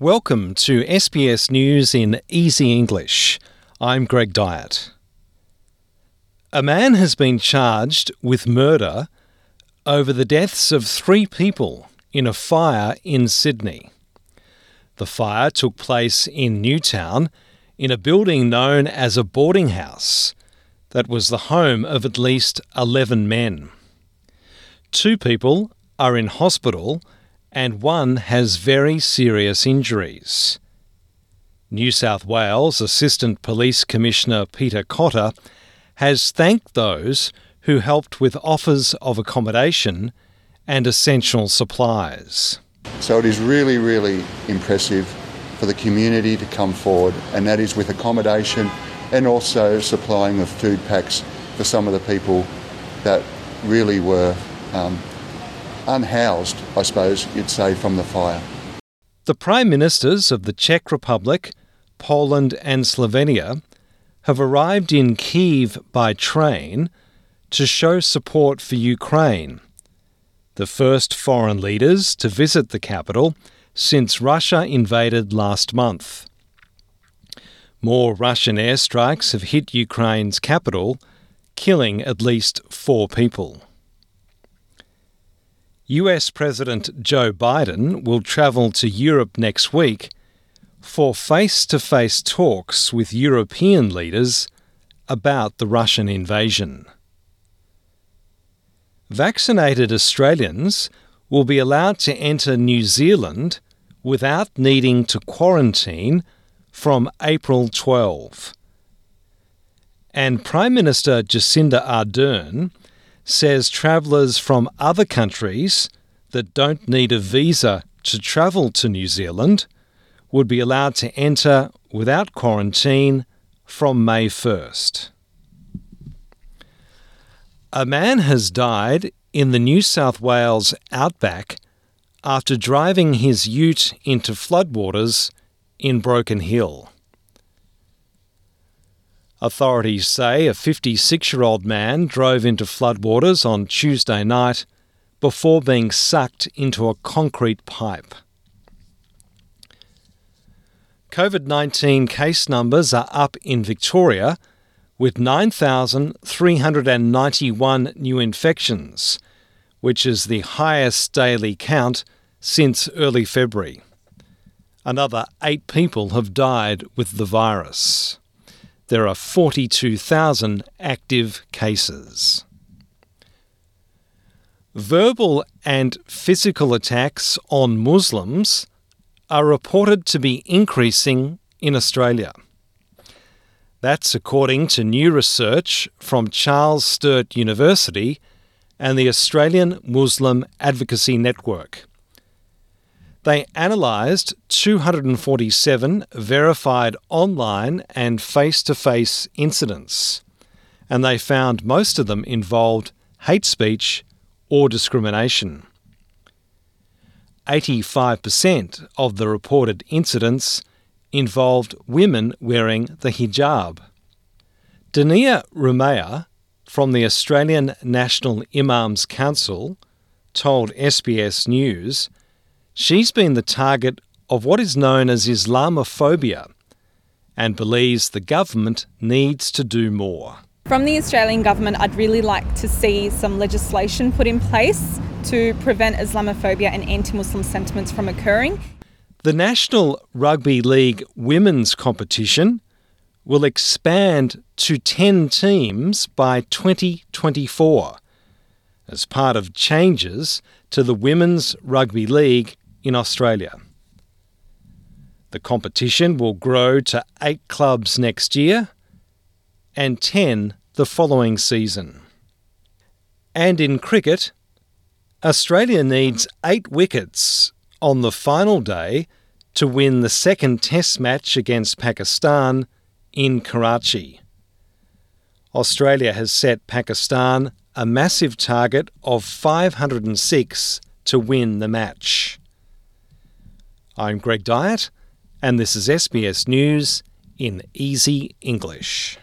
Welcome to SBS News in Easy English. I'm Greg Dyett. A man has been charged with murder over the deaths of three people in a fire in Sydney. The fire took place in Newtown in a building known as a boarding house that was the home of at least 11 men. Two people are in hospital and one has very serious injuries. New South Wales Assistant Police Commissioner Peter Cotter has thanked those who helped with offers of accommodation and essential supplies. So it is really, really impressive for the community to come forward, and that is with accommodation and also supplying of food packs for some of the people that really were um, unhoused, I suppose you'd say, from the fire. The Prime Ministers of the Czech Republic, Poland, and Slovenia have arrived in Kiev by train to show support for Ukraine, the first foreign leaders to visit the capital since Russia invaded last month. More Russian airstrikes have hit Ukraine's capital, killing at least four people. US President Joe Biden will travel to Europe next week for face to face talks with European leaders about the Russian invasion. Vaccinated Australians will be allowed to enter New Zealand without needing to quarantine from April 12. And Prime Minister Jacinda Ardern says travellers from other countries that don't need a visa to travel to New Zealand would be allowed to enter without quarantine from May 1st. A man has died in the New South Wales outback after driving his ute into floodwaters in Broken Hill. Authorities say a 56 year old man drove into floodwaters on Tuesday night before being sucked into a concrete pipe. COVID 19 case numbers are up in Victoria with 9,391 new infections, which is the highest daily count since early February. Another eight people have died with the virus there are 42,000 active cases. Verbal and physical attacks on Muslims are reported to be increasing in Australia. That's according to new research from Charles Sturt University and the Australian Muslim Advocacy Network. They analysed 247 verified online and face to face incidents, and they found most of them involved hate speech or discrimination. 85% of the reported incidents involved women wearing the hijab. Dania Rumea from the Australian National Imams Council told SBS News She's been the target of what is known as Islamophobia and believes the government needs to do more. From the Australian government, I'd really like to see some legislation put in place to prevent Islamophobia and anti Muslim sentiments from occurring. The National Rugby League women's competition will expand to 10 teams by 2024 as part of changes to the Women's Rugby League in Australia. The competition will grow to eight clubs next year and 10 the following season. And in cricket, Australia needs eight wickets on the final day to win the second Test match against Pakistan in Karachi. Australia has set Pakistan a massive target of 506 to win the match. I'm Greg Dyett, and this is SBS News in Easy English.